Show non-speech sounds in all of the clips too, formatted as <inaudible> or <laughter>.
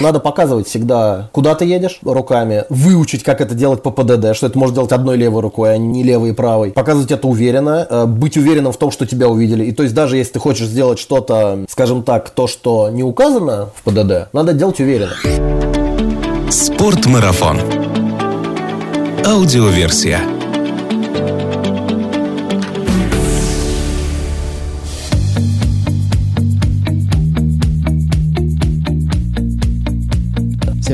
Надо показывать всегда, куда ты едешь руками, выучить, как это делать по ПДД, что это можно делать одной левой рукой, а не левой и правой. Показывать это уверенно, э, быть уверенным в том, что тебя увидели. И то есть даже если ты хочешь сделать что-то, скажем так, то, что не указано в ПДД, надо делать уверенно. Спортмарафон. Аудиоверсия.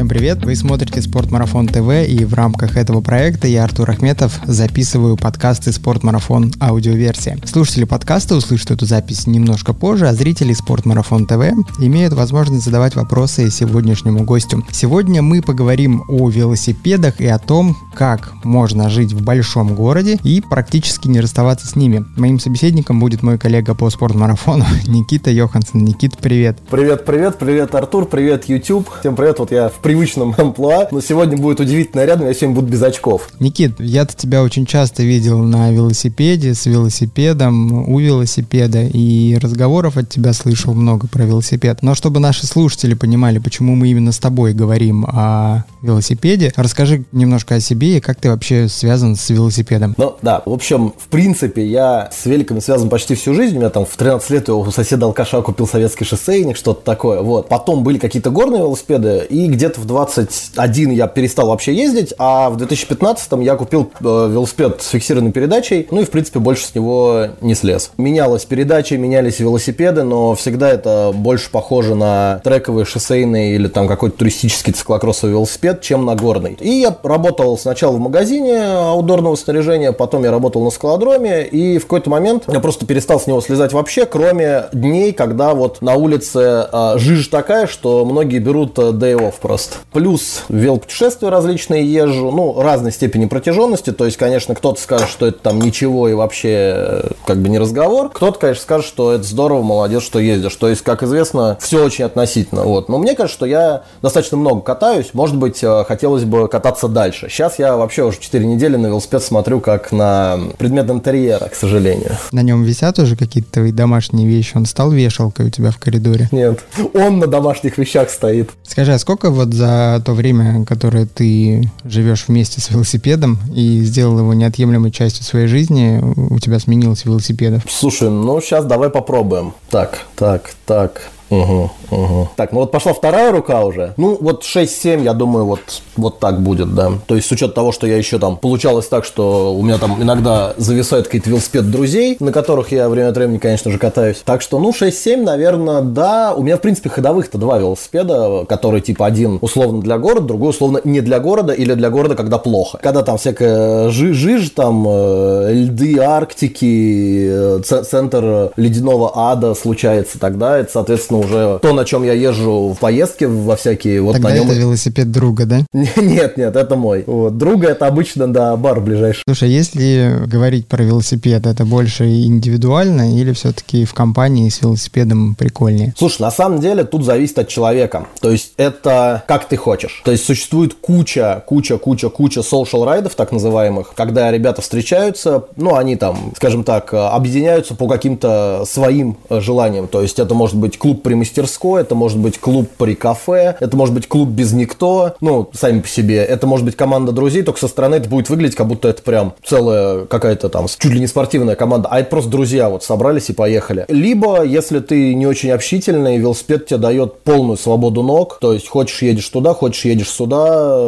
Всем привет! Вы смотрите Спортмарафон ТВ и в рамках этого проекта я, Артур Ахметов, записываю подкасты Спортмарафон аудиоверсия. Слушатели подкаста услышат эту запись немножко позже, а зрители Спортмарафон ТВ имеют возможность задавать вопросы сегодняшнему гостю. Сегодня мы поговорим о велосипедах и о том, как можно жить в большом городе и практически не расставаться с ними. Моим собеседником будет мой коллега по спортмарафону <laughs> Никита Йоханссон. Никит, привет! Привет, привет, привет, Артур, привет, YouTube. Всем привет, вот я в привычном амплуа, но сегодня будет удивительно рядом, я сегодня буду без очков. Никит, я-то тебя очень часто видел на велосипеде, с велосипедом, у велосипеда, и разговоров от тебя слышал много про велосипед. Но чтобы наши слушатели понимали, почему мы именно с тобой говорим о велосипеде, расскажи немножко о себе и как ты вообще связан с велосипедом. Ну, да, в общем, в принципе, я с великами связан почти всю жизнь. У меня там в 13 лет у соседа алкаша купил советский шоссейник, что-то такое. Вот. Потом были какие-то горные велосипеды, и где-то в 21 я перестал вообще ездить, а в 2015 я купил э, велосипед с фиксированной передачей, ну и, в принципе, больше с него не слез. Менялась передача, менялись велосипеды, но всегда это больше похоже на трековый, шоссейный или там какой-то туристический циклокроссовый велосипед, чем на горный. И я работал сначала в магазине аутдорного снаряжения, потом я работал на скалодроме, и в какой-то момент я просто перестал с него слезать вообще, кроме дней, когда вот на улице э, жижа такая, что многие берут э, day off просто плюс велопутешествия различные езжу, ну, разной степени протяженности, то есть, конечно, кто-то скажет, что это там ничего и вообще э, как бы не разговор, кто-то, конечно, скажет, что это здорово, молодец, что ездишь, то есть, как известно, все очень относительно, вот, но мне кажется, что я достаточно много катаюсь, может быть, э, хотелось бы кататься дальше. Сейчас я вообще уже 4 недели на велосипед смотрю как на предмет интерьера, к сожалению. На нем висят уже какие-то твои домашние вещи, он стал вешалкой у тебя в коридоре? Нет, он на домашних вещах стоит. Скажи, а сколько вот за то время, которое ты живешь вместе с велосипедом и сделал его неотъемлемой частью своей жизни, у тебя сменилось велосипедов? Слушай, ну сейчас давай попробуем. Так, так, так. Угу, угу. Так, ну вот пошла вторая рука уже. Ну, вот 6-7, я думаю, вот, вот так будет, да. То есть, с учетом того, что я еще там получалось так, что у меня там иногда зависают какие-то велосипед друзей, на которых я время от времени, конечно же, катаюсь. Так что, ну, 6-7, наверное, да. У меня, в принципе, ходовых-то два велосипеда, которые типа один условно для города, другой условно не для города или для города, когда плохо. Когда там всякая жи жиж, там э, льды Арктики, э, центр ледяного ада случается, тогда это, соответственно, уже то, на чем я езжу в поездке во всякие. Вот Тогда на нем... это велосипед друга, да? <laughs> Нет, нет, это мой. Вот. Друга это обычно, да, бар ближайший. Слушай, если говорить про велосипед, это больше индивидуально или все-таки в компании с велосипедом прикольнее? Слушай, на самом деле тут зависит от человека. То есть это как ты хочешь. То есть существует куча, куча, куча, куча social райдов, так называемых, когда ребята встречаются, ну, они там, скажем так, объединяются по каким-то своим э, желаниям. То есть это может быть клуб при мастерской, это может быть клуб при кафе, это может быть клуб без никто, ну, сами по себе. Это может быть команда друзей, только со стороны это будет выглядеть, как будто это прям целая какая-то там чуть ли не спортивная команда, а это просто друзья вот собрались и поехали. Либо, если ты не очень общительный, велосипед тебе дает полную свободу ног, то есть хочешь едешь туда, хочешь едешь сюда,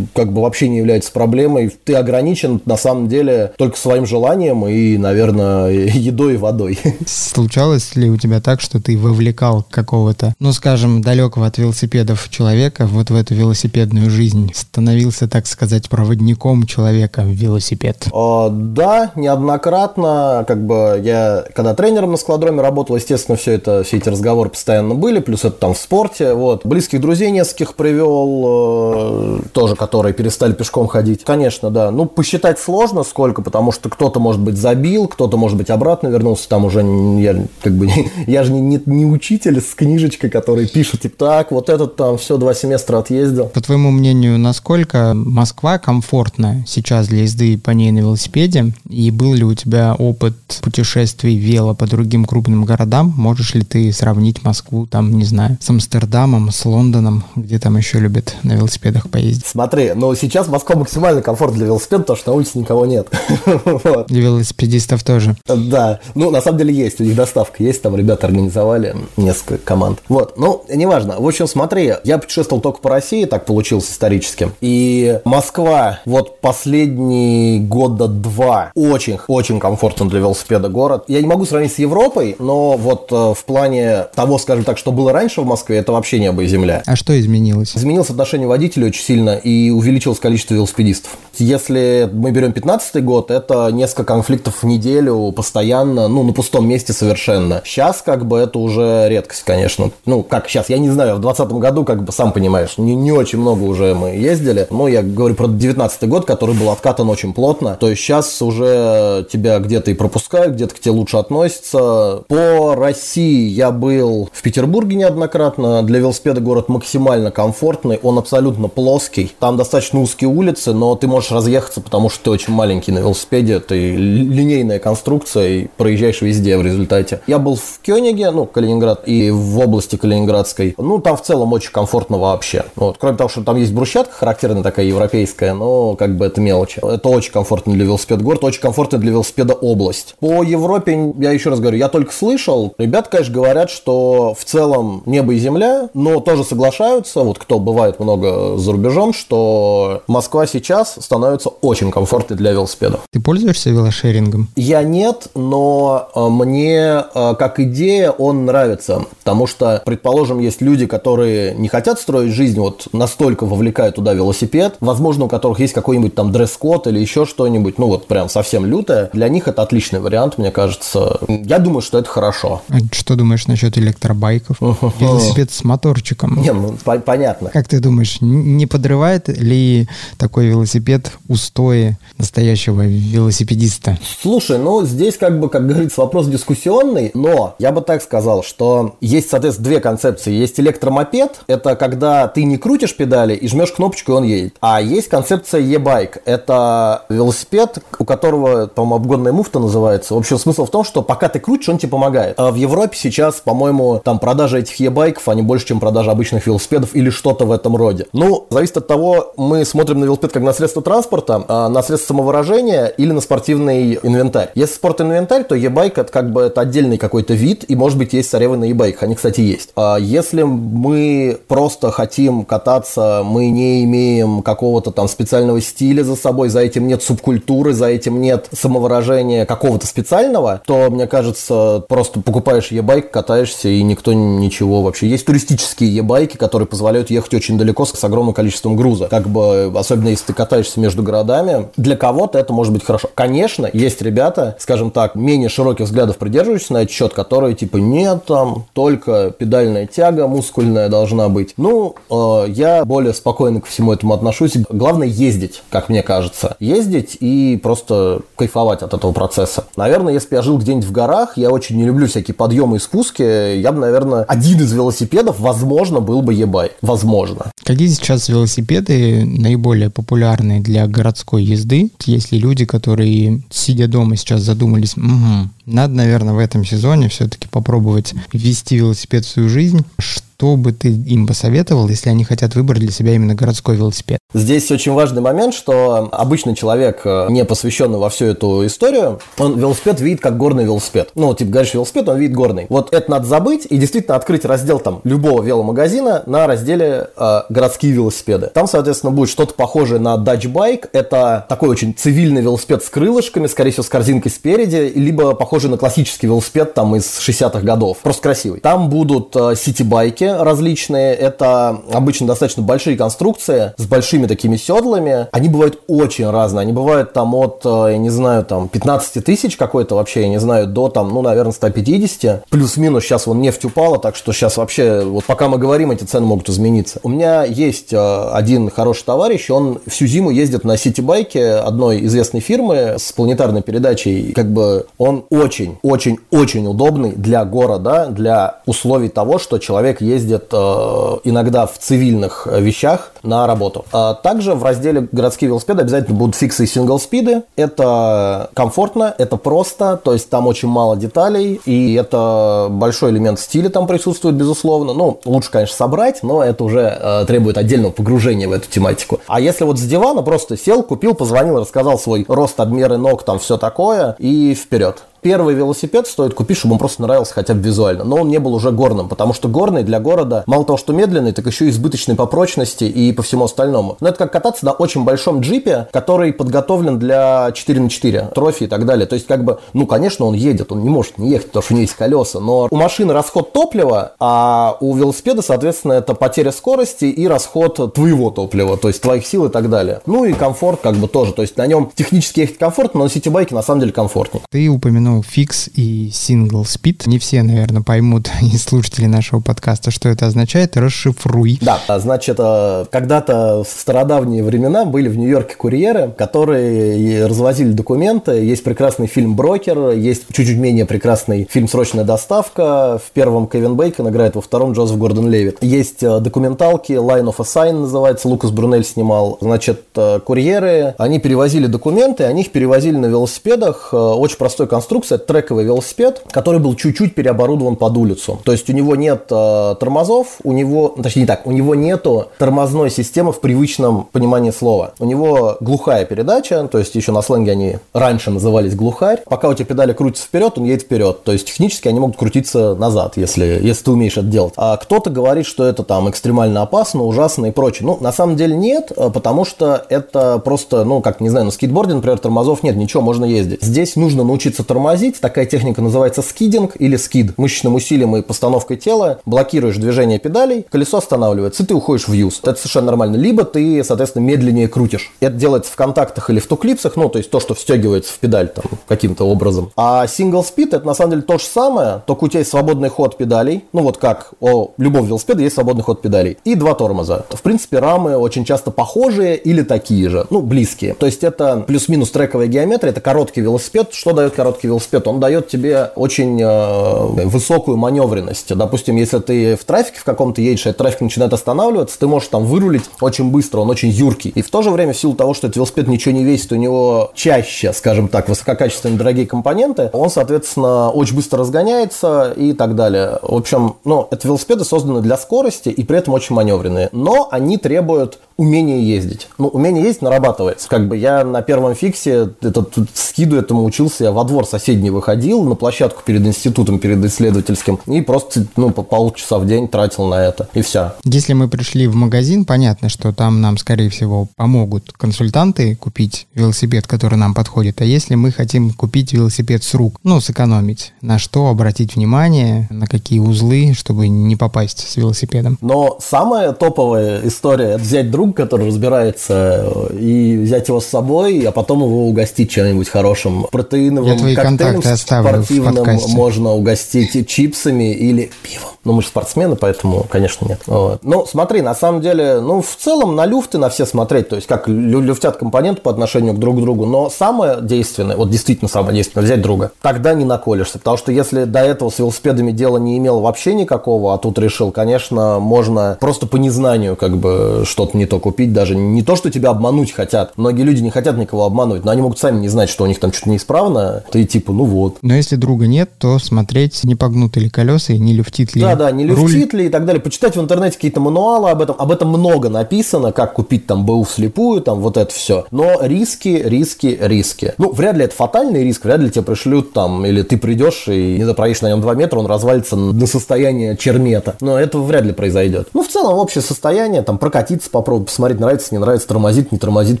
как бы вообще не является проблемой. Ты ограничен на самом деле только своим желанием и, наверное, <laughs> едой и водой. Случалось ли у тебя так, что ты вовлекал привлекал какого-то, ну, скажем, далекого от велосипедов человека вот в эту велосипедную жизнь? Становился, так сказать, проводником человека в велосипед? О, да, неоднократно. Как бы я, когда тренером на складроме работал, естественно, все это, все эти разговоры постоянно были, плюс это там в спорте. Вот. Близких друзей нескольких привел, э, тоже, которые перестали пешком ходить. Конечно, да. Ну, посчитать сложно сколько, потому что кто-то, может быть, забил, кто-то, может быть, обратно вернулся, там уже я как бы <laughs> я же не, не, не учил учитель с книжечкой, который пишет, типа, так, вот этот там все два семестра отъездил. По твоему мнению, насколько Москва комфортна сейчас для езды по ней на велосипеде? И был ли у тебя опыт путешествий вело по другим крупным городам? Можешь ли ты сравнить Москву, там, не знаю, с Амстердамом, с Лондоном, где там еще любят на велосипедах поездить? Смотри, ну сейчас Москва максимально комфортна для велосипеда, потому что на улице никого нет. <laughs> Для велосипедистов тоже. Да, ну на самом деле есть, у них доставка есть, там ребята организовали несколько команд. Вот, ну, неважно. В общем, смотри, я путешествовал только по России, так получилось исторически. И Москва вот последние года два очень-очень комфортно для велосипеда город. Я не могу сравнить с Европой, но вот э, в плане того, скажем так, что было раньше в Москве, это вообще небо и земля. А что изменилось? Изменилось отношение водителей очень сильно и увеличилось количество велосипедистов. Если мы берем 15 год, это несколько конфликтов в неделю постоянно, ну, на пустом месте совершенно. Сейчас как бы это уже редкость, конечно. Ну, как сейчас, я не знаю, в 2020 году, как бы, сам понимаешь, не, не очень много уже мы ездили. Ну, я говорю про 19 год, который был откатан очень плотно. То есть сейчас уже тебя где-то и пропускают, где-то к тебе лучше относятся. По России я был в Петербурге неоднократно. Для велосипеда город максимально комфортный, он абсолютно плоский. Там достаточно узкие улицы, но ты можешь разъехаться, потому что ты очень маленький на велосипеде. Ты линейная конструкция и проезжаешь везде в результате. Я был в Кёниге, ну, Калининград, и в области Калининградской. Ну, там в целом очень комфортно вообще. Вот. Кроме того, что там есть брусчатка характерная такая европейская, но как бы это мелочи. Это очень комфортно для велосипеда город, очень комфортно для велосипеда область. По Европе, я еще раз говорю, я только слышал, ребят, конечно, говорят, что в целом небо и земля, но тоже соглашаются, вот кто бывает много за рубежом, что Москва сейчас становится очень комфортной для велосипедов. Ты пользуешься велошерингом? Я нет, но э, мне э, как идея он нравится, потому что, предположим, есть люди, которые не хотят строить жизнь, вот настолько вовлекая туда велосипед, возможно, у которых есть какой-нибудь там дресс-код или еще что-нибудь, ну вот прям совсем лютое, для них это отличный вариант, мне кажется. Я думаю, что это хорошо. А что думаешь насчет электробайков? Велосипед с моторчиком. Не, ну, понятно. Как ты думаешь, не подрывает ли такой велосипед устои настоящего велосипедиста? Слушай, ну здесь как бы, как говорится, вопрос дискуссионный, но я бы так сказал, что есть, соответственно, две концепции. Есть электромопед, это когда ты не крутишь педали и жмешь кнопочку, и он едет. А есть концепция e-bike, это велосипед, у которого, по-моему, обгонная муфта называется. В общем, смысл в том, что пока ты крутишь, он тебе помогает. А в Европе сейчас, по-моему, там продажа этих e-байков, они больше, чем продажа обычных велосипедов или что-то в этом роде. Ну, зависит от того, мы смотрим на велосипед как на средство транспорта, а на средство самовыражения или на спортивный инвентарь. Если спортинвентарь, то e-байк это как бы это отдельный какой-то вид, и может быть есть соревы на e-байках, они, кстати, есть. А если мы просто хотим кататься, мы не имеем какого-то там специального стиля за собой, за этим нет субкультуры, за этим нет самовыражения какого-то специального, то, мне кажется, просто покупаешь e-байк, катаешься, и никто ничего вообще. Есть туристические e-байки, которые позволяют ехать очень далеко с огромным количеством груза. Как бы, особенно если ты катаешься между городами, для кого-то это может быть хорошо. Конечно, есть ребята, скажем так, менее широких взглядов придерживающиеся на этот счет, которые типа нет, там только педальная тяга мускульная должна быть. Ну, э, я более спокойно ко всему этому отношусь. Главное ездить, как мне кажется. Ездить и просто кайфовать от этого процесса. Наверное, если бы я жил где-нибудь в горах, я очень не люблю всякие подъемы и спуски, я бы, наверное, один из велосипедов, возможно, был бы ебай. Возможно. Какие сейчас велосипеды наиболее популярные для городской езды? Есть ли люди, которые, сидя дома, сейчас задумались, угу, надо, наверное, в этом сезоне все-таки попробовать ввести велосипед в свою жизнь. Что бы ты им посоветовал, если они хотят выбрать для себя именно городской велосипед? Здесь очень важный момент, что обычный человек, э, не посвященный во всю эту историю, он велосипед видит как горный велосипед. Ну, типа, говоришь велосипед, он видит горный. Вот это надо забыть и действительно открыть раздел там любого веломагазина на разделе э, городские велосипеды. Там, соответственно, будет что-то похожее на Dutch Bike. Это такой очень цивильный велосипед с крылышками, скорее всего, с корзинкой спереди, либо похожий на классический велосипед там из 60-х годов. Просто красивый. Там будут э, сити-байки различные. Это обычно достаточно большие конструкции с большими такими седлами. Они бывают очень разные. Они бывают там от, э, я не знаю, там 15 тысяч какой-то вообще, я не знаю, до там, ну, наверное, 150. Плюс-минус сейчас вон нефть упала, так что сейчас вообще, вот пока мы говорим, эти цены могут измениться. У меня есть э, один хороший товарищ, он всю зиму ездит на сити-байке одной известной фирмы с планетарной передачей. Как бы он очень, очень, очень удобный для города, для условий того, что человек ездит э, иногда в цивильных вещах на работу. А также в разделе городские велосипеды обязательно будут фиксы и сингл-спиды. Это комфортно, это просто, то есть там очень мало деталей, и это большой элемент стиля там присутствует, безусловно. Ну, лучше, конечно, собрать, но это уже э, требует отдельного погружения в эту тематику. А если вот с дивана просто сел, купил, позвонил, рассказал свой рост, обмеры ног, там все такое, и вперед первый велосипед стоит купить, чтобы он просто нравился хотя бы визуально. Но он не был уже горным, потому что горный для города мало того, что медленный, так еще и избыточный по прочности и по всему остальному. Но это как кататься на очень большом джипе, который подготовлен для 4 на 4 трофи и так далее. То есть, как бы, ну, конечно, он едет, он не может не ехать, потому что у него есть колеса, но у машины расход топлива, а у велосипеда, соответственно, это потеря скорости и расход твоего топлива, то есть твоих сил и так далее. Ну и комфорт как бы тоже, то есть на нем технически ехать комфортно, но на ситибайке на самом деле комфортнее. Ты упомянул ну, фикс и сингл спид. Не все, наверное, поймут <laughs> из слушателей нашего подкаста, что это означает. Расшифруй. Да, а значит, э, когда-то в стародавние времена были в Нью-Йорке курьеры, которые развозили документы. Есть прекрасный фильм «Брокер», есть чуть-чуть менее прекрасный фильм «Срочная доставка». В первом Кевин Бейкон играет, во втором Джозеф Гордон Левит. Есть э, документалки «Line of a Sign» называется, Лукас Брунель снимал. Значит, э, курьеры, они перевозили документы, они их перевозили на велосипедах. Очень простой конструкции Люкс это трековый велосипед, который был чуть-чуть переоборудован под улицу. То есть у него нет э, тормозов, у него, точнее не так, у него нету тормозной системы в привычном понимании слова. У него глухая передача, то есть еще на сленге они раньше назывались глухарь. Пока у тебя педали крутятся вперед, он едет вперед. То есть технически они могут крутиться назад, если, если ты умеешь это делать. А кто-то говорит, что это там экстремально опасно, ужасно и прочее. Ну, на самом деле нет, э, потому что это просто, ну, как, не знаю, на скейтборде, например, тормозов нет, ничего, можно ездить. Здесь нужно научиться тормозить, тормозить. Такая техника называется скидинг или скид. Мышечным усилием и постановкой тела блокируешь движение педалей, колесо останавливается, и ты уходишь в юз. Это совершенно нормально. Либо ты, соответственно, медленнее крутишь. Это делается в контактах или в туклипсах, ну, то есть то, что встегивается в педаль там каким-то образом. А single speed это на самом деле то же самое, только у тебя есть свободный ход педалей, ну вот как у любого велосипеда есть свободный ход педалей, и два тормоза. В принципе, рамы очень часто похожие или такие же, ну, близкие. То есть это плюс-минус трековая геометрия, это короткий велосипед. Что дает короткий велосипед? Велосипед, он дает тебе очень э, высокую маневренность. Допустим, если ты в трафике в каком-то едешь, и трафик начинает останавливаться, ты можешь там вырулить очень быстро, он очень юркий. И в то же время, в силу того, что этот велосипед ничего не весит, у него чаще, скажем так, высококачественные дорогие компоненты, он, соответственно, очень быстро разгоняется и так далее. В общем, ну, это велосипеды созданы для скорости и при этом очень маневренные. Но они требуют умения ездить. Ну, умение ездить нарабатывается. Как бы я на первом фиксе этот скиду этому учился, я во двор соседний выходил, на площадку перед институтом, перед исследовательским, и просто, ну, по полчаса в день тратил на это, и все. Если мы пришли в магазин, понятно, что там нам, скорее всего, помогут консультанты купить велосипед, который нам подходит, а если мы хотим купить велосипед с рук, ну, сэкономить, на что обратить внимание, на какие узлы, чтобы не попасть с велосипедом? Но самая топовая история – это взять друг друг, который разбирается, и взять его с собой, а потом его угостить чем-нибудь хорошим. Протеиновым коктейлем спортивным можно угостить чипсами или пивом. Ну, мы же спортсмены, поэтому, конечно, нет. Вот. Ну, смотри, на самом деле, ну, в целом на люфты на все смотреть, то есть как люфтят компоненты по отношению к друг другу, но самое действенное, вот действительно самое действенное, взять друга, тогда не наколешься, потому что если до этого с велосипедами дело не имел вообще никакого, а тут решил, конечно, можно просто по незнанию как бы что-то не то купить, даже не то, что тебя обмануть хотят. Многие люди не хотят никого обманывать, но они могут сами не знать, что у них там что-то неисправно, ты типа, ну вот. Но если друга нет, то смотреть, не погнуты ли колеса и не люфтит ли Да, да, не люфтит руль. ли и так далее. Почитать в интернете какие-то мануалы об этом. Об этом много написано, как купить там БУ вслепую, там вот это все. Но риски, риски, риски. Ну, вряд ли это фатальный риск, вряд ли тебе пришлют там, или ты придешь и не запроишь на нем 2 метра, он развалится до состояния чермета. Но этого вряд ли произойдет. Ну, в целом, общее состояние, там, прокатиться, попробовать, посмотреть, нравится, не нравится, тормозит, не тормозит,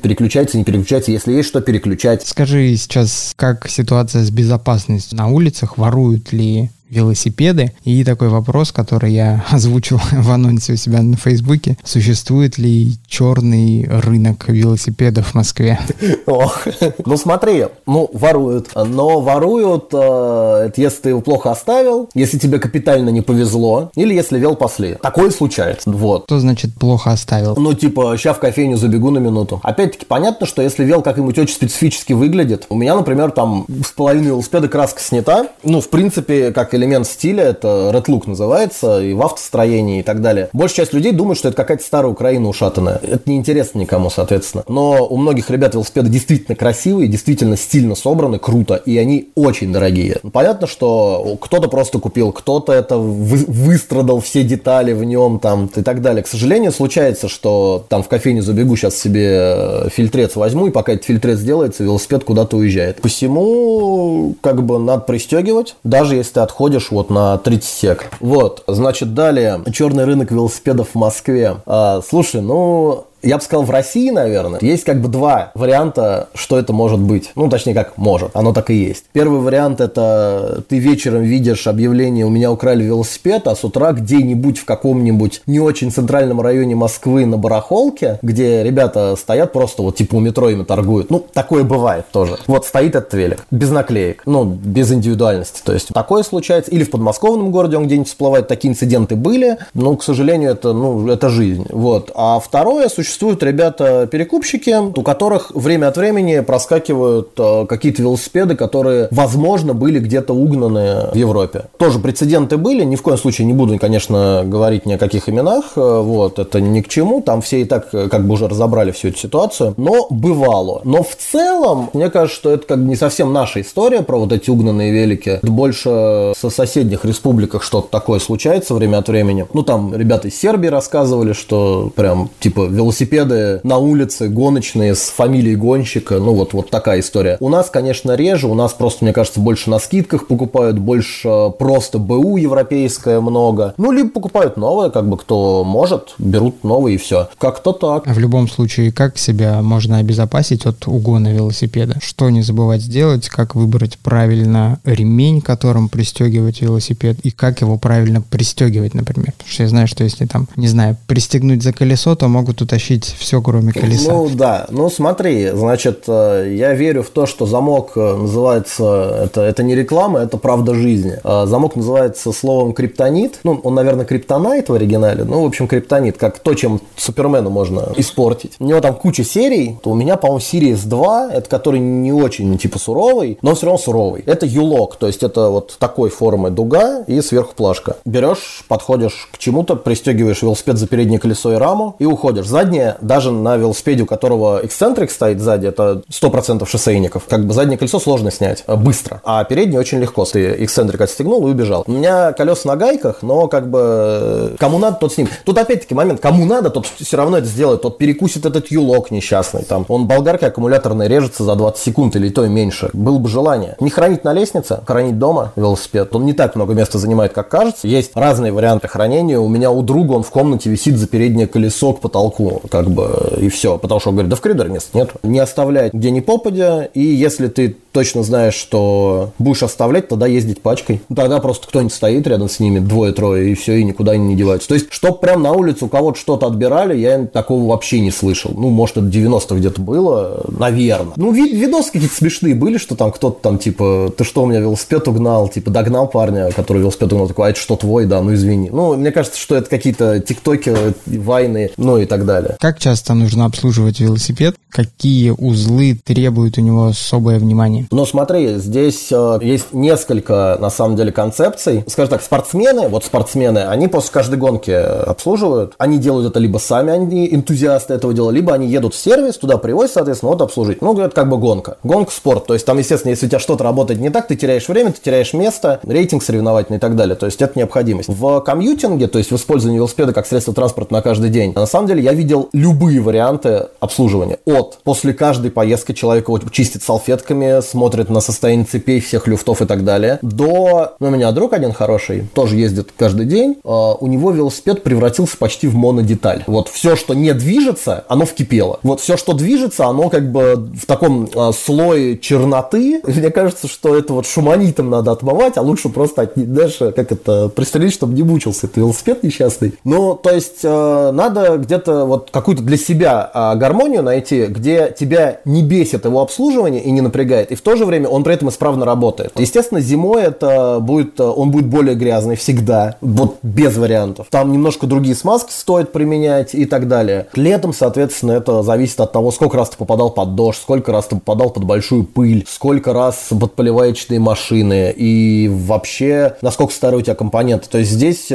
переключается, не переключается, если есть что переключать. Скажи сейчас, как ситуация с безопасностью на улицах, воруют ли велосипеды. И такой вопрос, который я <laughs> озвучил в анонсе у себя на Фейсбуке. Существует ли черный рынок велосипедов в Москве? <laughs> Ох, <laughs> ну смотри, ну воруют, но воруют, э, если ты его плохо оставил, если тебе капитально не повезло, или если вел после. Такое случается, вот. Что значит плохо оставил? Ну типа, ща в кофейню забегу на минуту. Опять-таки понятно, что если вел как-нибудь очень специфически выглядит, у меня, например, там с половины велосипеда краска снята, ну в принципе, как элемент стиля, это Red Look называется, и в автостроении и так далее. Большая часть людей думает, что это какая-то старая Украина ушатанная. Это неинтересно никому, соответственно. Но у многих ребят велосипеды действительно красивые, действительно стильно собраны, круто, и они очень дорогие. Понятно, что кто-то просто купил, кто-то это вы, выстрадал все детали в нем там и так далее. К сожалению, случается, что там в кофейню забегу, сейчас себе э, фильтрец возьму, и пока этот фильтрец делается, велосипед куда-то уезжает. Посему, как бы, надо пристегивать, даже если ты отходишь вот на 30 сек. Вот, значит, далее, черный рынок велосипедов в Москве. А, слушай, ну, я бы сказал, в России, наверное, есть как бы два варианта, что это может быть. Ну, точнее, как может. Оно так и есть. Первый вариант – это ты вечером видишь объявление «У меня украли велосипед», а с утра где-нибудь в каком-нибудь не очень центральном районе Москвы на барахолке, где ребята стоят просто вот типа у метро ими торгуют. Ну, такое бывает тоже. Вот стоит этот велик. Без наклеек. Ну, без индивидуальности. То есть такое случается. Или в подмосковном городе он где-нибудь всплывает. Такие инциденты были. Но, к сожалению, это, ну, это жизнь. Вот. А второе, существует существуют ребята-перекупщики, у которых время от времени проскакивают э, какие-то велосипеды, которые, возможно, были где-то угнаны в Европе. Тоже прецеденты были, ни в коем случае не буду, конечно, говорить ни о каких именах, э, вот, это ни к чему, там все и так э, как бы уже разобрали всю эту ситуацию, но бывало. Но в целом, мне кажется, что это как бы не совсем наша история про вот эти угнанные велики, больше со соседних республиках что-то такое случается время от времени. Ну, там ребята из Сербии рассказывали, что прям, типа, велосипед велосипеды на улице гоночные с фамилией гонщика, ну вот, вот такая история. У нас, конечно, реже, у нас просто, мне кажется, больше на скидках покупают, больше э, просто БУ европейское много. Ну, либо покупают новое, как бы кто может, берут новые и все. Как-то так. В любом случае, как себя можно обезопасить от угона велосипеда? Что не забывать сделать, как выбрать правильно ремень, которым пристегивать велосипед, и как его правильно пристегивать, например. Потому что я знаю, что если там, не знаю, пристегнуть за колесо, то могут утащить включить все, кроме колеса. Ну да, ну смотри, значит, э, я верю в то, что замок э, называется, это, это не реклама, это правда жизни. А замок называется словом криптонит, ну он, наверное, криптонайт в оригинале, ну в общем криптонит, как то, чем Супермену можно испортить. У него там куча серий, то у меня, по-моему, Series 2, это который не очень типа суровый, но все равно суровый. Это юлок, то есть это вот такой формы дуга и сверху плашка. Берешь, подходишь к чему-то, пристегиваешь велосипед за переднее колесо и раму и уходишь. Заднее даже на велосипеде, у которого эксцентрик стоит сзади, это 100% шоссейников, как бы заднее колесо сложно снять э, быстро, а переднее очень легко. Ты эксцентрик отстегнул и убежал. У меня колеса на гайках, но как бы э, кому надо, тот с ним. Тут опять-таки момент, кому надо, тот все равно это сделает, тот перекусит этот юлок несчастный. Там он болгаркой аккумуляторной режется за 20 секунд или то и меньше. Было бы желание. Не хранить на лестнице, хранить дома велосипед. Он не так много места занимает, как кажется. Есть разные варианты хранения. У меня у друга он в комнате висит за переднее колесо к потолку как бы, и все. Потому что он говорит, да в коридоре места нет. Не оставлять где ни попадя, и если ты точно знаешь, что будешь оставлять, тогда ездить пачкой. Тогда просто кто-нибудь стоит рядом с ними, двое-трое, и все, и никуда не деваются. То есть, чтоб прям на улицу у кого-то что-то отбирали, я такого вообще не слышал. Ну, может, это 90-х где-то было, наверное. Ну, вид видосы какие-то смешные были, что там кто-то там, типа, ты что, у меня велосипед угнал, типа, догнал парня, который велосипед угнал, такой, а это что, твой? Да, ну, извини. Ну, мне кажется, что это какие-то тиктоки, вайны, ну, и так далее. Как часто нужно обслуживать велосипед? Какие узлы требуют у него особое внимание? Но смотри, здесь э, есть несколько, на самом деле, концепций. Скажем так, спортсмены, вот спортсмены, они после каждой гонки обслуживают. Они делают это либо сами, они энтузиасты этого дела, либо они едут в сервис, туда привозят, соответственно, вот обслужить. Ну, это как бы гонка. Гонка спорт. То есть там, естественно, если у тебя что-то работает не так, ты теряешь время, ты теряешь место, рейтинг соревновательный и так далее. То есть это необходимость. В комьютинге, то есть в использовании велосипеда как средство транспорта на каждый день, на самом деле я видел любые варианты обслуживания. От после каждой поездки человек его чистит салфетками, смотрит на состояние цепей, всех люфтов и так далее, до... Ну, у меня друг один хороший, тоже ездит каждый день, а, у него велосипед превратился почти в монодеталь. Вот все, что не движется, оно вкипело. Вот все, что движется, оно как бы в таком а, слое черноты. Мне кажется, что это вот шуманитом надо отмывать, а лучше просто, от, знаешь, как это, пристрелить, чтобы не мучился этот велосипед несчастный. Ну, то есть, э, надо где-то вот какую-то для себя э, гармонию найти, где тебя не бесит его обслуживание и не напрягает, и в то же время он при этом исправно работает. Естественно, зимой это будет, э, он будет более грязный всегда, вот без вариантов. Там немножко другие смазки стоит применять и так далее. Летом, соответственно, это зависит от того, сколько раз ты попадал под дождь, сколько раз ты попадал под большую пыль, сколько раз под поливаечные машины и вообще, насколько старые у тебя компоненты. То есть здесь, э,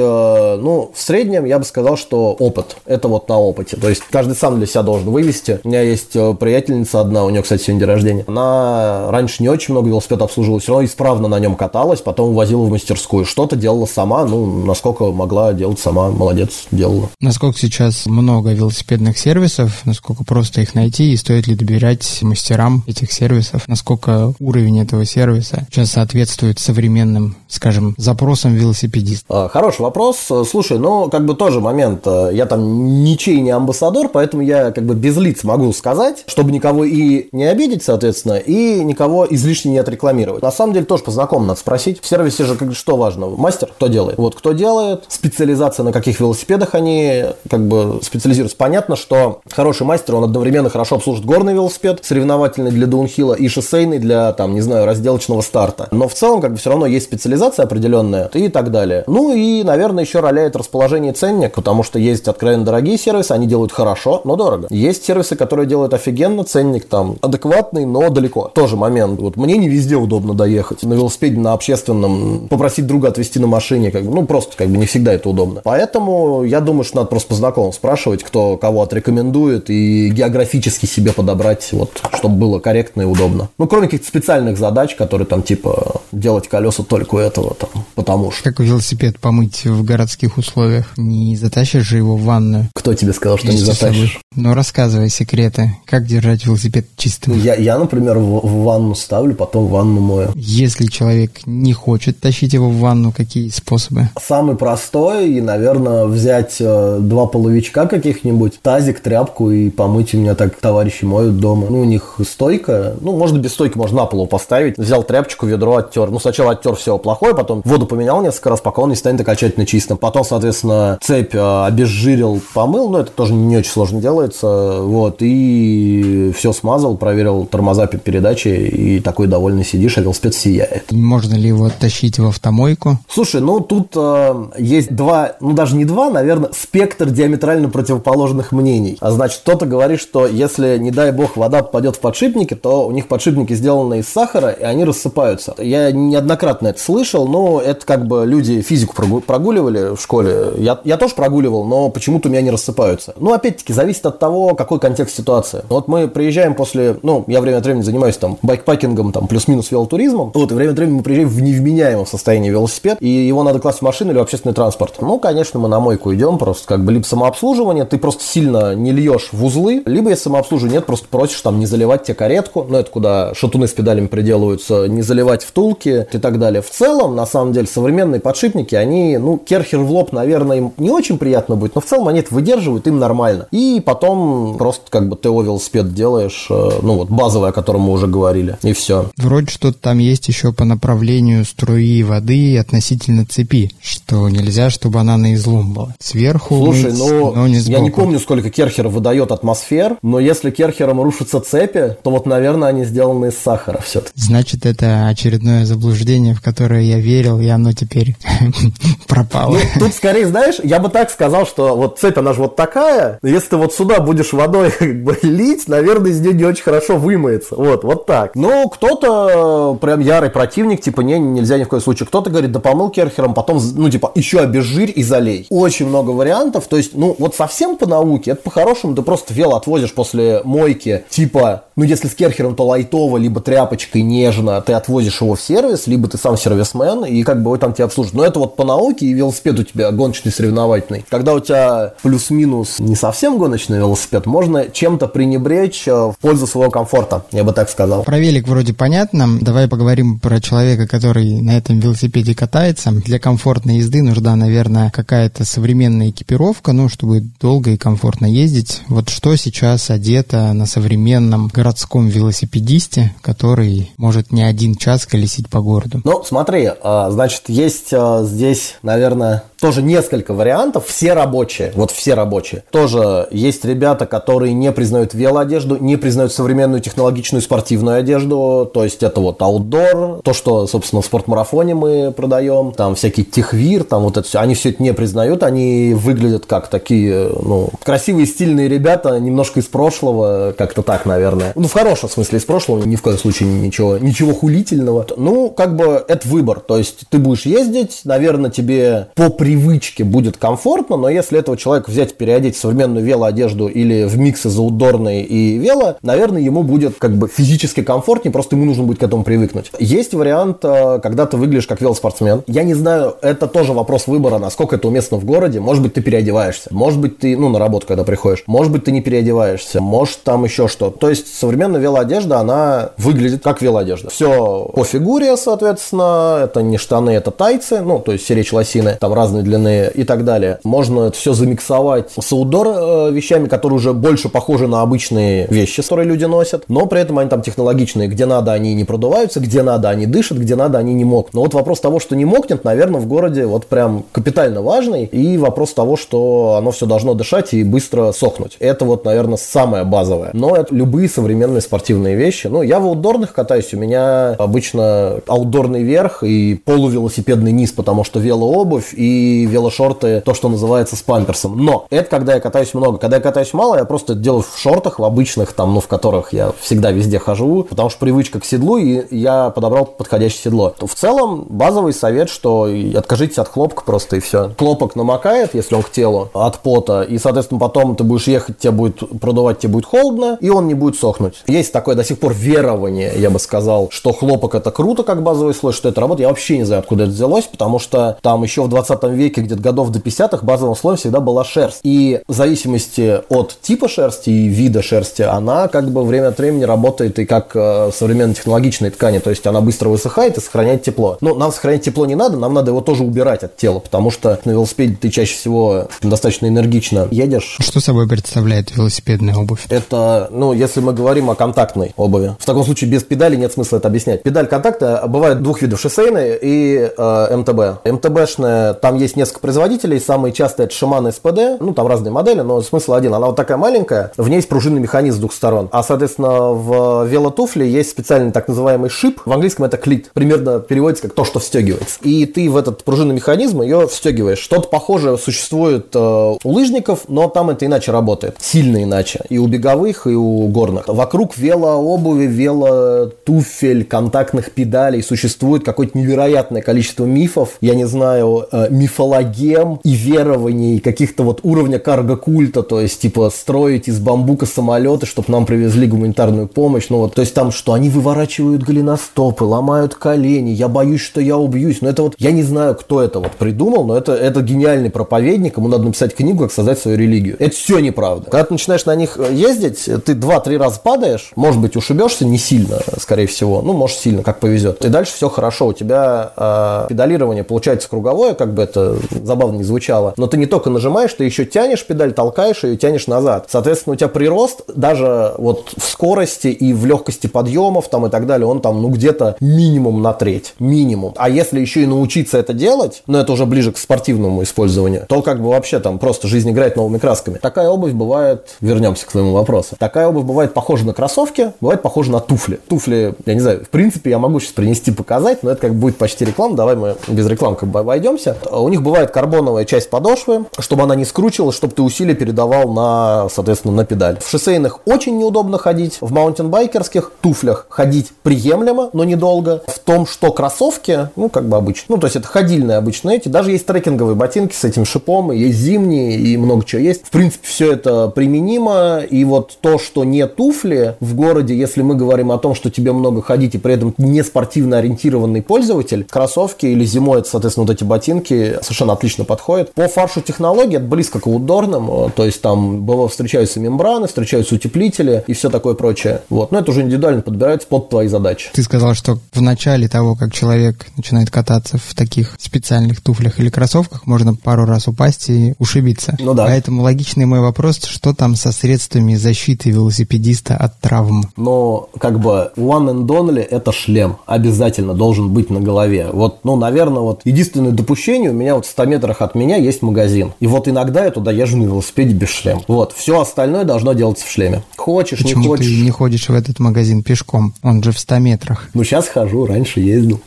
ну, в среднем я бы сказал, что опыт. Это вот на опыте. То есть каждый сам для себя должен вывести. У меня есть э, приятельница одна, у нее, кстати, сегодня день рождения. Она раньше не очень много велосипедов обслуживала, все равно исправно на нем каталась, потом возила в мастерскую. Что-то делала сама, ну, насколько могла делать сама, молодец, делала. Насколько сейчас много велосипедных сервисов, насколько просто их найти и стоит ли доверять мастерам этих сервисов, насколько уровень этого сервиса сейчас соответствует современным, скажем, запросам велосипедиста? А, хороший вопрос. Слушай, ну, как бы тоже момент. Я там ничей не амбассадор, поэтому я как бы без лиц могу сказать, чтобы никого и не обидеть, соответственно, и никого излишне не отрекламировать. На самом деле тоже по знакомым надо спросить. В сервисе же как, что важно? Мастер, кто делает? Вот кто делает, специализация на каких велосипедах они как бы специализируются. Понятно, что хороший мастер, он одновременно хорошо обслужит горный велосипед, соревновательный для даунхилла и шоссейный для, там, не знаю, разделочного старта. Но в целом, как бы все равно есть специализация определенная и так далее. Ну и, наверное, еще роляет расположение ценник, потому что есть откровенно дорогие сервисы, они делают хорошо, но дорого. Есть сервисы, которые делают офигенно, ценник там адекватный, но далеко. Тоже момент. Вот мне не везде удобно доехать. На велосипеде, на общественном, попросить друга отвезти на машине, как бы, ну просто как бы не всегда это удобно. Поэтому я думаю, что надо просто по знакомым спрашивать, кто кого отрекомендует и географически себе подобрать, вот, чтобы было корректно и удобно. Ну, кроме каких-то специальных задач, которые там типа делать колеса только у этого, там, потому что. Как велосипед помыть в городских условиях? Не затащишь же его в ванную? Кто тебе сказал, что не затащишь? Ну, рассказывай секреты. Как держать велосипед чистым? Я, я например, в, в ванну ставлю, потом ванну мою. Если человек не хочет тащить его в ванну, какие способы? Самый простой, и, наверное, взять э, два половичка каких-нибудь, тазик, тряпку и помыть. У меня так товарищи моют дома. Ну, у них стойка. Ну, можно без стойки, можно на полу поставить. Взял тряпочку, ведро оттер. Ну, сначала оттер все плохое, потом воду поменял несколько раз, пока он не станет окончательно чистым. Потом, соответственно, цепь э, обезжирил, помыл. Ну, это тоже не очень сложно делается. Вот. И все смазал, проверил тормоза передачи, и такой довольный сидишь, а велосипед сияет. Можно ли его тащить в автомойку? Слушай, ну, тут э, есть два, ну, даже не два, наверное, спектр диаметрально противоположных мнений. А значит, кто-то говорит, что если, не дай бог, вода попадет в подшипники, то у них подшипники сделаны из сахара, и они рассыпаются. Я неоднократно это слышал, но это как бы люди физику прогуливали в школе. Я, я тоже прогуливал, но почему-то у меня не рассыпаются. Ну, опять-таки, зависит от того, какой контекст ситуации. Вот мы приезжаем после, ну, я время от времени занимаюсь там байкпакингом, там, плюс-минус велотуризмом. Вот, и время от времени мы приезжаем в невменяемом состоянии велосипед, и его надо класть в машину или в общественный транспорт. Ну, конечно, мы на мойку идем, просто как бы либо самообслуживание, ты просто сильно не льешь в узлы, либо если самообслуживания нет, просто просишь там не заливать тебе каретку, ну, это куда шатуны с педалями приделываются, не заливать втулки и так далее. В целом, на самом деле, современные подшипники, они, ну, керхер в лоб, наверное, им не очень приятно будет, но в целом они это выдерживают, им нормально. И потом просто как бы ТО велосипед делаешь, э, ну, вот базовый, о котором мы уже говорили, и все. Вроде что-то там есть еще по направлению струи воды относительно цепи, что нельзя, чтобы она на излом была. Сверху Слушай, вниз, ну, но не я не помню, сколько керхер выдает атмосфер, но если керхером рушатся цепи, то вот, наверное, они сделаны из сахара все-таки. Значит, это очередное заблуждение, в которое я верил, и оно теперь <laughs> пропало. Ну, тут скорее, знаешь, я бы так сказал, что вот цепь, она же вот такая, если ты вот сюда будешь водой <laughs> как бы лить, наверное, из нее не очень хорошо вымоется. Вот, вот так. Ну, кто-то прям ярый противник, типа, не, нельзя ни в коем случае. Кто-то говорит, да помыл керхером, потом, ну, типа, еще обезжирь и залей. Очень много вариантов, то есть, ну, вот совсем по науке, это по-хорошему ты просто вело отвозишь после мойки, типа, ну, если с керхером, то лайтово, либо тряпочкой нежно, ты отвозишь его в сервис, либо ты сам сервисмен, и как бы он там тебя обслужит. Но это вот по науке, и велосипед у тебя гоночный, соревновательный. Когда у тебя плюс-минус, не, совсем гоночный велосипед, можно чем-то пренебречь э, в пользу своего комфорта, я бы так сказал. Про велик вроде понятно. Давай поговорим про человека, который на этом велосипеде катается. Для комфортной езды нужна, наверное, какая-то современная экипировка, ну, чтобы долго и комфортно ездить. Вот что сейчас одето на современном городском велосипедисте, который может не один час колесить по городу? Ну, смотри, а, значит, есть а, здесь, наверное, тоже несколько вариантов, все рабочие, вот все рабочие. Тоже есть ребята, которые не признают велоодежду, не признают современную технологичную спортивную одежду, то есть это вот аутдор, то, что, собственно, в спортмарафоне мы продаем, там всякий техвир, там вот это все, они все это не признают, они выглядят как такие, ну, красивые, стильные ребята, немножко из прошлого, как-то так, наверное. Ну, в хорошем смысле из прошлого, ни в коем случае ничего, ничего хулительного. Ну, как бы это выбор, то есть ты будешь ездить, наверное, тебе по привычке будет комфортно, но если этого человека взять, переодеть в современную велоодежду или в микс из аутдорной и вело, наверное, ему будет как бы физически комфортнее, просто ему нужно будет к этому привыкнуть. Есть вариант, э, когда ты выглядишь как велоспортсмен. Я не знаю, это тоже вопрос выбора, насколько это уместно в городе. Может быть, ты переодеваешься. Может быть, ты, ну, на работу, когда приходишь. Может быть, ты не переодеваешься. Может, там еще что. То есть, современная велоодежда, она выглядит как велоодежда. Все по фигуре, соответственно. Это не штаны, это тайцы. Ну, то есть, серечь лосины. Там разные разной длины и так далее. Можно это все замиксовать с аутдор э, вещами, которые уже больше похожи на обычные вещи, которые люди носят, но при этом они там технологичные. Где надо, они не продуваются, где надо, они дышат, где надо, они не мокнут. Но вот вопрос того, что не мокнет, наверное, в городе вот прям капитально важный. И вопрос того, что оно все должно дышать и быстро сохнуть. Это вот, наверное, самое базовое. Но это любые современные спортивные вещи. Ну, я в аутдорных катаюсь, у меня обычно аутдорный верх и полувелосипедный низ, потому что велообувь и велошорты, то, что называется с памперсом. Но это когда я катаюсь много. Когда я катаюсь мало, я просто делаю в шортах, в обычных, там, ну, в которых я всегда везде хожу, потому что привычка к седлу, и я подобрал подходящее седло. То в целом базовый совет, что откажитесь от хлопка просто и все. Хлопок намокает, если он к телу, от пота, и, соответственно, потом ты будешь ехать, тебе будет продувать, тебе будет холодно, и он не будет сохнуть. Есть такое до сих пор верование, я бы сказал, что хлопок это круто, как базовый слой, что это работает. Я вообще не знаю, откуда это взялось, потому что там еще в 20 веке, где-то годов до 50-х, базовым слоем всегда была шерсть. И в зависимости от типа шерсти и вида шерсти, она как бы время от времени работает и как э, современные технологичные ткани. То есть она быстро высыхает и сохраняет тепло. Но нам сохранять тепло не надо, нам надо его тоже убирать от тела, потому что на велосипеде ты чаще всего достаточно энергично едешь. Что собой представляет велосипедная обувь? Это, ну, если мы говорим о контактной обуви. В таком случае без педали нет смысла это объяснять. Педаль контакта бывает двух видов, шоссейная и э, МТБ. МТБшная, там есть есть несколько производителей, самые частые это Shimano SPD, ну там разные модели, но смысл один, она вот такая маленькая, в ней есть пружинный механизм с двух сторон, а соответственно в велотуфле есть специальный так называемый шип, в английском это клит, примерно переводится как то, что встегивается, и ты в этот пружинный механизм ее встегиваешь. Что-то похожее существует э, у лыжников, но там это иначе работает, сильно иначе, и у беговых, и у горных. Вокруг велообуви, велотуфель, контактных педалей существует какое-то невероятное количество мифов, я не знаю, э, миф мифологем и верований каких-то вот уровня карго-культа, то есть, типа, строить из бамбука самолеты, чтобы нам привезли гуманитарную помощь, ну вот, то есть там, что они выворачивают голеностопы, ломают колени, я боюсь, что я убьюсь, но это вот, я не знаю, кто это вот придумал, но это, это гениальный проповедник, ему надо написать книгу, как создать свою религию. Это все неправда. Когда ты начинаешь на них ездить, ты два-три раза падаешь, может быть, ушибешься не сильно, скорее всего, ну, может, сильно, как повезет. И дальше все хорошо, у тебя э, педалирование получается круговое, как бы это забавно не звучало. Но ты не только нажимаешь, ты еще тянешь педаль, толкаешь ее и тянешь назад. Соответственно, у тебя прирост даже вот в скорости и в легкости подъемов там и так далее, он там ну где-то минимум на треть. Минимум. А если еще и научиться это делать, но ну, это уже ближе к спортивному использованию, то как бы вообще там просто жизнь играет новыми красками. Такая обувь бывает, вернемся к твоему вопросу, такая обувь бывает похожа на кроссовки, бывает похожа на туфли. Туфли, я не знаю, в принципе, я могу сейчас принести, показать, но это как будет почти реклама, давай мы без рекламы как бы обойдемся. У них них бывает карбоновая часть подошвы, чтобы она не скручивалась, чтобы ты усилие передавал на, соответственно, на педаль. В шоссейных очень неудобно ходить, в маунтинбайкерских туфлях ходить приемлемо, но недолго. В том, что кроссовки, ну, как бы обычно, ну, то есть это ходильные обычно эти, даже есть трекинговые ботинки с этим шипом, есть зимние и много чего есть. В принципе, все это применимо, и вот то, что не туфли в городе, если мы говорим о том, что тебе много ходить и при этом не спортивно ориентированный пользователь, кроссовки или зимой это, соответственно, вот эти ботинки, совершенно отлично подходит. По фаршу технологии это близко к аутдорным, то есть там было, встречаются мембраны, встречаются утеплители и все такое прочее. Вот. Но это уже индивидуально подбирается под твои задачи. Ты сказал, что в начале того, как человек начинает кататься в таких специальных туфлях или кроссовках, можно пару раз упасть и ушибиться. Ну да. Поэтому логичный мой вопрос, что там со средствами защиты велосипедиста от травм? Но как бы one and only это шлем. Обязательно должен быть на голове. Вот, ну, наверное, вот единственное допущение у меня вот в 100 метрах от меня есть магазин. И вот иногда я туда езжу на велосипеде без шлема. Вот, все остальное должно делаться в шлеме. Хочешь, Почему не хочешь. ты не ходишь в этот магазин пешком? Он же в 100 метрах. Ну, сейчас хожу, раньше ездил.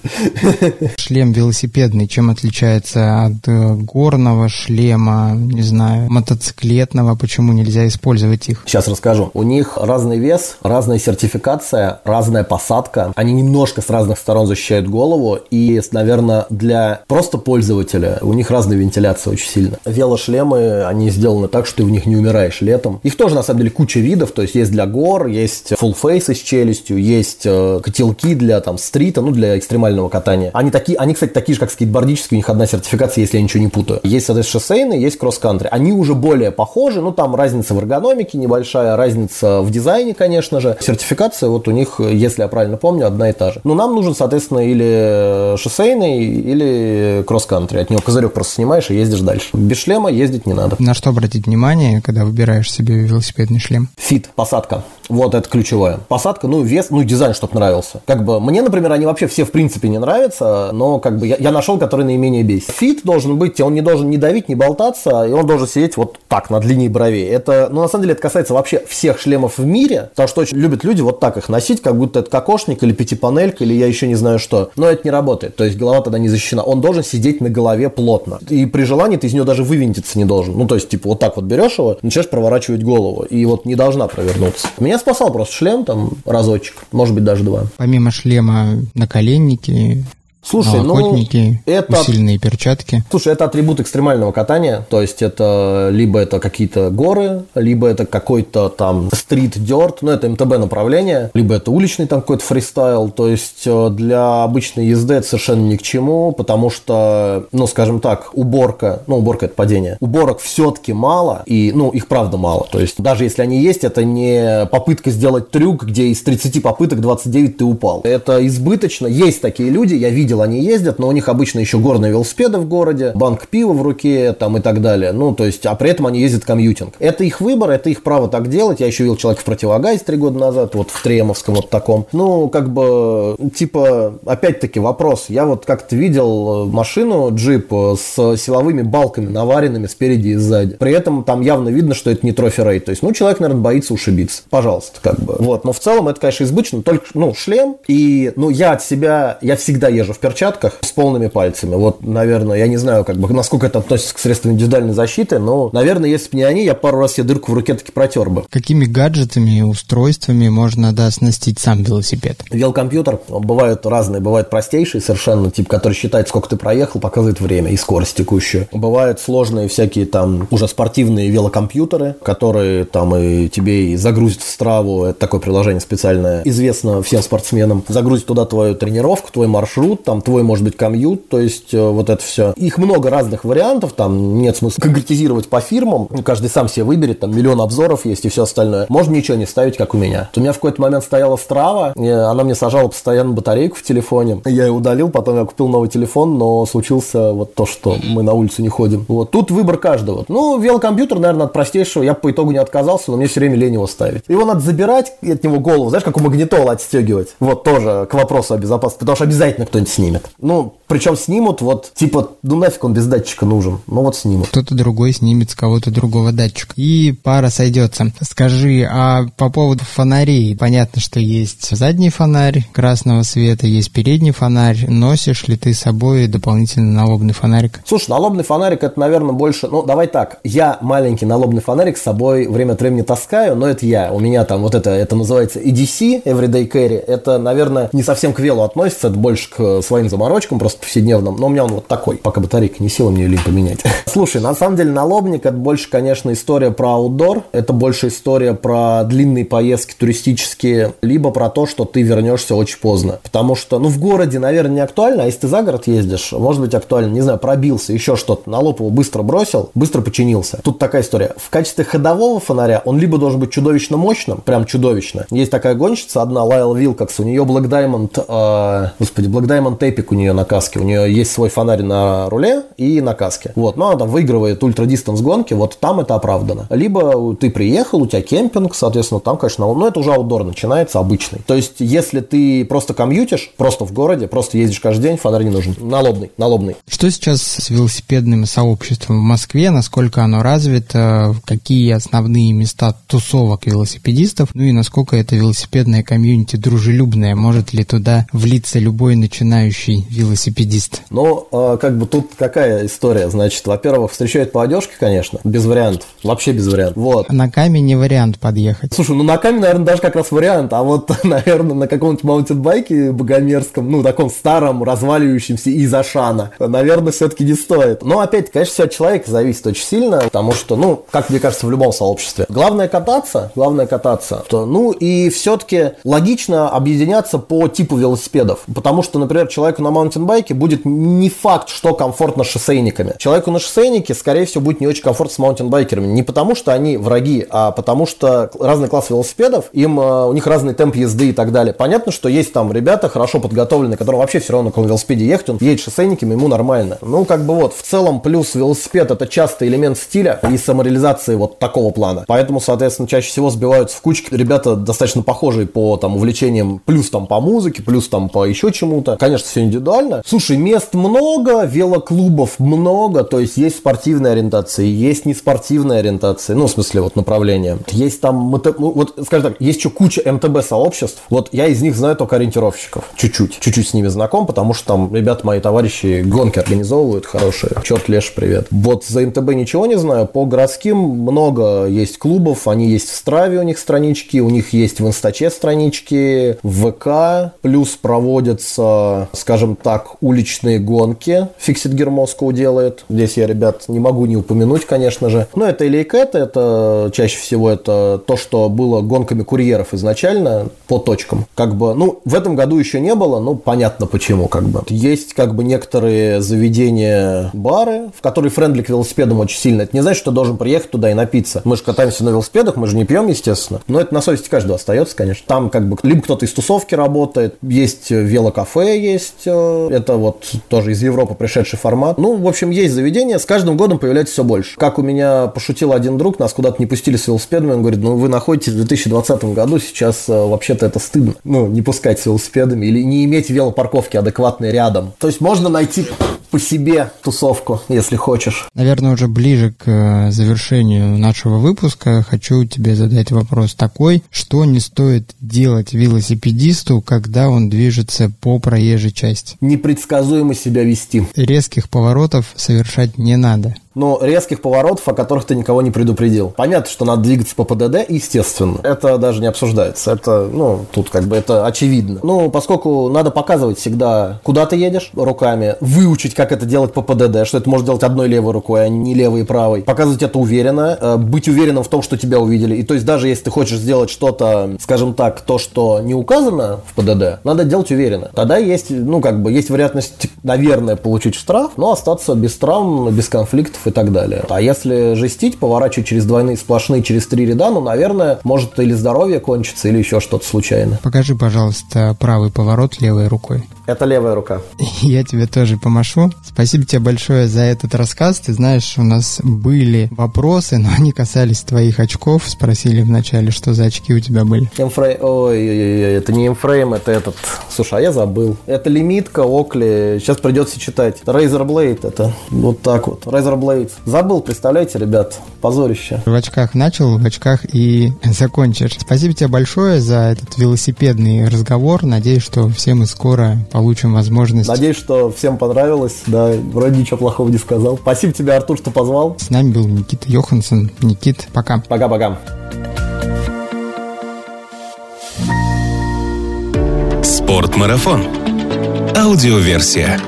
<laughs> Шлем велосипедный чем отличается от э, горного шлема, не знаю, мотоциклетного? Почему нельзя использовать их? Сейчас расскажу. У них разный вес, разная сертификация, разная посадка. Они немножко с разных сторон защищают голову. И, наверное, для просто пользователя у них разная вентиляция очень сильно. Велошлемы, они сделаны так, что ты в них не умираешь летом. Их тоже, на самом деле, куча видов. То есть, есть для гор, есть full face с челюстью, есть э, котелки для там стрита, ну, для экстремального катания. Они такие, они, кстати, такие же, как скейтбордические, у них одна сертификация, если я ничего не путаю. Есть, соответственно, шоссейные, есть кросс-кантри. Они уже более похожи, ну, там разница в эргономике небольшая, разница в дизайне, конечно же. Сертификация вот у них, если я правильно помню, одна и та же. Но нам нужен, соответственно, или шоссейный, или кросс-кантри. От него козырек просто снимаешь и ездишь дальше. Без шлема ездить не надо. На что обратить внимание, когда выбираешь себе велосипедный шлем? Фит, посадка. Вот это ключевое. Посадка, ну, вес, ну, дизайн, чтобы нравился. Как бы мне, например, они вообще все в принципе не нравятся, но как бы я, я нашел, который наименее бесит. Фит должен быть, он не должен не давить, не болтаться, и он должен сидеть вот так, над линией бровей. Это, ну, на самом деле, это касается вообще всех шлемов в мире, потому что очень любят люди вот так их носить, как будто это кокошник или пятипанелька, или я еще не знаю что. Но это не работает, то есть голова тогда не защищена. Он должен сидеть на голове плотно. И при желании ты из него даже вывинтиться не должен. Ну, то есть, типа, вот так вот берешь его, начинаешь проворачивать голову, и вот не должна провернуться. Меня спасал просто шлем там разочек, может быть, даже два. Помимо шлема наколенники, Слушай, охотники, ну, это... усиленные перчатки. Слушай, это атрибут экстремального катания, то есть это либо это какие-то горы, либо это какой-то там стрит-дерт, ну это МТБ направление, либо это уличный там какой-то фристайл, то есть э, для обычной езды это совершенно ни к чему, потому что, ну скажем так, уборка, ну уборка это падение, уборок все-таки мало, и, ну их правда мало, то есть даже если они есть, это не попытка сделать трюк, где из 30 попыток 29 ты упал. Это избыточно, есть такие люди, я видел видел, они ездят, но у них обычно еще горные велосипеды в городе, банка пива в руке там и так далее. Ну, то есть, а при этом они ездят commuting. Это их выбор, это их право так делать. Я еще видел человека в противогазе три года назад, вот в Тремовском вот таком. Ну, как бы, типа, опять-таки вопрос. Я вот как-то видел машину, джип с силовыми балками наваренными спереди и сзади. При этом там явно видно, что это не трофи-рейд. То есть, ну, человек, наверное, боится ушибиться. Пожалуйста, как бы. Вот. Но в целом это, конечно, избыточно. Только, ну, шлем. И, ну, я от себя, я всегда езжу в перчатках с полными пальцами. Вот, наверное, я не знаю, как бы, насколько это относится к средствам индивидуальной защиты, но, наверное, если бы не они, я пару раз себе дырку в руке таки протер бы. Какими гаджетами и устройствами можно, да, оснастить сам велосипед? Велокомпьютер бывают разные, бывают простейшие совершенно, тип, который считает, сколько ты проехал, показывает время и скорость текущую. Бывают сложные всякие там уже спортивные велокомпьютеры, которые там и тебе и загрузят в страву, это такое приложение специальное, известно всем спортсменам, загрузит туда твою тренировку, твой маршрут, там твой, может быть, комьют, то есть э, вот это все. Их много разных вариантов, там нет смысла конкретизировать по фирмам, каждый сам себе выберет, там миллион обзоров есть и все остальное. Можно ничего не ставить, как у меня. У меня в какой-то момент стояла Страва, она мне сажала постоянно батарейку в телефоне, я ее удалил, потом я купил новый телефон, но случился вот то, что мы на улицу не ходим. Вот тут выбор каждого. Ну, велокомпьютер, наверное, от простейшего, я по итогу не отказался, но мне все время лень его ставить. Его надо забирать от него голову, знаешь, как у магнитола отстегивать. Вот тоже к вопросу о безопасности, потому что обязательно кто-нибудь снимет. Ну, причем снимут вот, типа, ну нафиг он без датчика нужен. Ну вот снимут. Кто-то другой снимет с кого-то другого датчика. И пара сойдется. Скажи, а по поводу фонарей, понятно, что есть задний фонарь красного света, есть передний фонарь. Носишь ли ты с собой дополнительно налобный фонарик? Слушай, налобный фонарик это, наверное, больше... Ну, давай так. Я маленький налобный фонарик с собой время от времени таскаю, но это я. У меня там вот это, это называется EDC, Everyday Carry. Это, наверное, не совсем к велу относится, это больше к своим заморочкам, просто повседневным, но у меня он вот такой, пока батарейка не села, мне ее лень поменять. <laughs> Слушай, на самом деле налобник это больше, конечно, история про аутдор, это больше история про длинные поездки туристические, либо про то, что ты вернешься очень поздно. Потому что, ну, в городе, наверное, не актуально, а если ты за город ездишь, может быть актуально, не знаю, пробился, еще что-то, на лоб его быстро бросил, быстро починился. Тут такая история. В качестве ходового фонаря он либо должен быть чудовищно мощным, прям чудовищно. Есть такая гонщица одна, Лайл Вилкокс, у нее Black Diamond, э, господи, Black Diamond Epic у нее на каске, у нее есть свой фонарь на руле и на каске. Вот, но она там выигрывает ультрадистанс гонки, вот там это оправдано. Либо ты приехал, у тебя кемпинг, соответственно, там, конечно, ну это уже аутдор начинается обычный. То есть, если ты просто комьютишь, просто в городе, просто ездишь каждый день, фонарь не нужен. Налобный, налобный. Что сейчас с велосипедным сообществом в Москве, насколько оно развито, какие основные места тусовок велосипедистов, ну и насколько это велосипедное комьюнити дружелюбное, может ли туда влиться любой начинающий велосипедист? Ну, э, как бы тут какая история, значит, во-первых, встречают по одежке, конечно, без вариантов, вообще без вариантов, вот. На Каме не вариант подъехать. Слушай, ну на Каме, наверное, даже как раз вариант, а вот, <laughs> наверное, на каком-нибудь маунтинбайке богомерзком, ну, таком старом, разваливающемся из Ашана, наверное, все-таки не стоит. Но, опять, конечно, все от человека зависит очень сильно, потому что, ну, как мне кажется, в любом сообществе. Главное кататься, главное кататься. То, ну, и все-таки логично объединяться по типу велосипедов, потому что, например, человеку на маунтинбайке будет не факт, что комфортно шоссейниками. Человеку на шоссейнике, скорее всего, будет не очень комфортно с маунтинбайкерами. Не потому, что они враги, а потому что разный класс велосипедов, им, э, у них разный темп езды и так далее. Понятно, что есть там ребята хорошо подготовленные, которым вообще все равно на велосипеде ехать, он едет шоссейниками, ему нормально. Ну, как бы вот, в целом, плюс велосипед это часто элемент стиля и самореализации вот такого плана. Поэтому, соответственно, чаще всего сбиваются в кучки ребята достаточно похожие по там увлечениям, плюс там по музыке, плюс там по еще чему-то. Конечно, все индивидуально. Слушай, мест много, велоклубов много, то есть есть спортивные ориентации, есть неспортивные ориентации, ну, в смысле, вот направления. Есть там, ну, вот, скажем так, есть еще куча МТБ-сообществ, вот я из них знаю только ориентировщиков, чуть-чуть, чуть-чуть с ними знаком, потому что там ребята мои товарищи гонки организовывают хорошие, черт Леш, привет. Вот за МТБ ничего не знаю, по городским много есть клубов, они есть в Страве у них странички, у них есть в Инстаче странички, в ВК, плюс проводятся, скажем так, уличные гонки, Fixed Gear Moscow делает, здесь я, ребят, не могу не упомянуть, конечно же, но это alleycat, это чаще всего это то, что было гонками курьеров изначально по точкам, как бы, ну, в этом году еще не было, ну, понятно почему, как бы. Есть, как бы, некоторые заведения, бары, в которые friendly к велосипедам очень сильно. Это не значит, что должен приехать туда и напиться. Мы же катаемся на велосипедах, мы же не пьем, естественно. Но это на совести каждого остается, конечно. Там, как бы, либо кто-то из тусовки работает, есть велокафе, есть, э, это вот тоже из Европы пришедший формат. Ну, в общем, есть заведения, с каждым годом появляется все больше. Как у меня пошутил один друг, нас куда-то не пустили с велосипедами, он говорит, ну, вы находитесь в 2020 году, сейчас э, вообще-то это стыдно. Ну, не пускать с велосипедами или не иметь велопарковки адекватной рядом. То есть можно найти по себе тусовку, если хочешь. Наверное, уже ближе к э, завершению нашего выпуска хочу тебе задать вопрос такой, что не стоит делать велосипедисту, когда он движется по проезжей части? Непредсказуемо себя вести. Резких поворотов совершать не надо но резких поворотов, о которых ты никого не предупредил. Понятно, что надо двигаться по ПДД, естественно. Это даже не обсуждается. Это, ну, тут как бы это очевидно. Ну, поскольку надо показывать всегда, куда ты едешь руками, выучить, как это делать по ПДД, что это можно делать одной левой рукой, а не левой и правой. Показывать это уверенно, э, быть уверенным в том, что тебя увидели. И то есть даже если ты хочешь сделать что-то, скажем так, то, что не указано в ПДД, надо делать уверенно. Тогда есть, ну, как бы, есть вероятность, наверное, получить штраф, но остаться без травм, без конфликтов и так далее. А если жестить, поворачивать через двойные сплошные, через три ряда, ну, наверное, может или здоровье кончится, или еще что-то случайно. Покажи, пожалуйста, правый поворот левой рукой. Это левая рука. <laughs> Я тебе тоже помашу. Спасибо тебе большое за этот рассказ. Ты знаешь, у нас были вопросы, но они касались твоих очков. Спросили вначале, что за очки у тебя были. Инфрейм. Ой, это не инфрейм, это этот. Слушай, а я забыл. Это лимитка, Окли. Сейчас придется читать. Razer Blade это вот так вот. Razer Blade. Забыл, представляете, ребят. Позорище. В очках начал, в очках и закончишь. Спасибо тебе большое за этот велосипедный разговор. Надеюсь, что все мы скоро получим возможность. Надеюсь, что всем понравилось. Да, вроде ничего плохого не сказал. Спасибо тебе, Артур, что позвал. С нами был Никита Йоханссон. Никит, пока. Пока-пока. Спортмарафон. Аудиоверсия.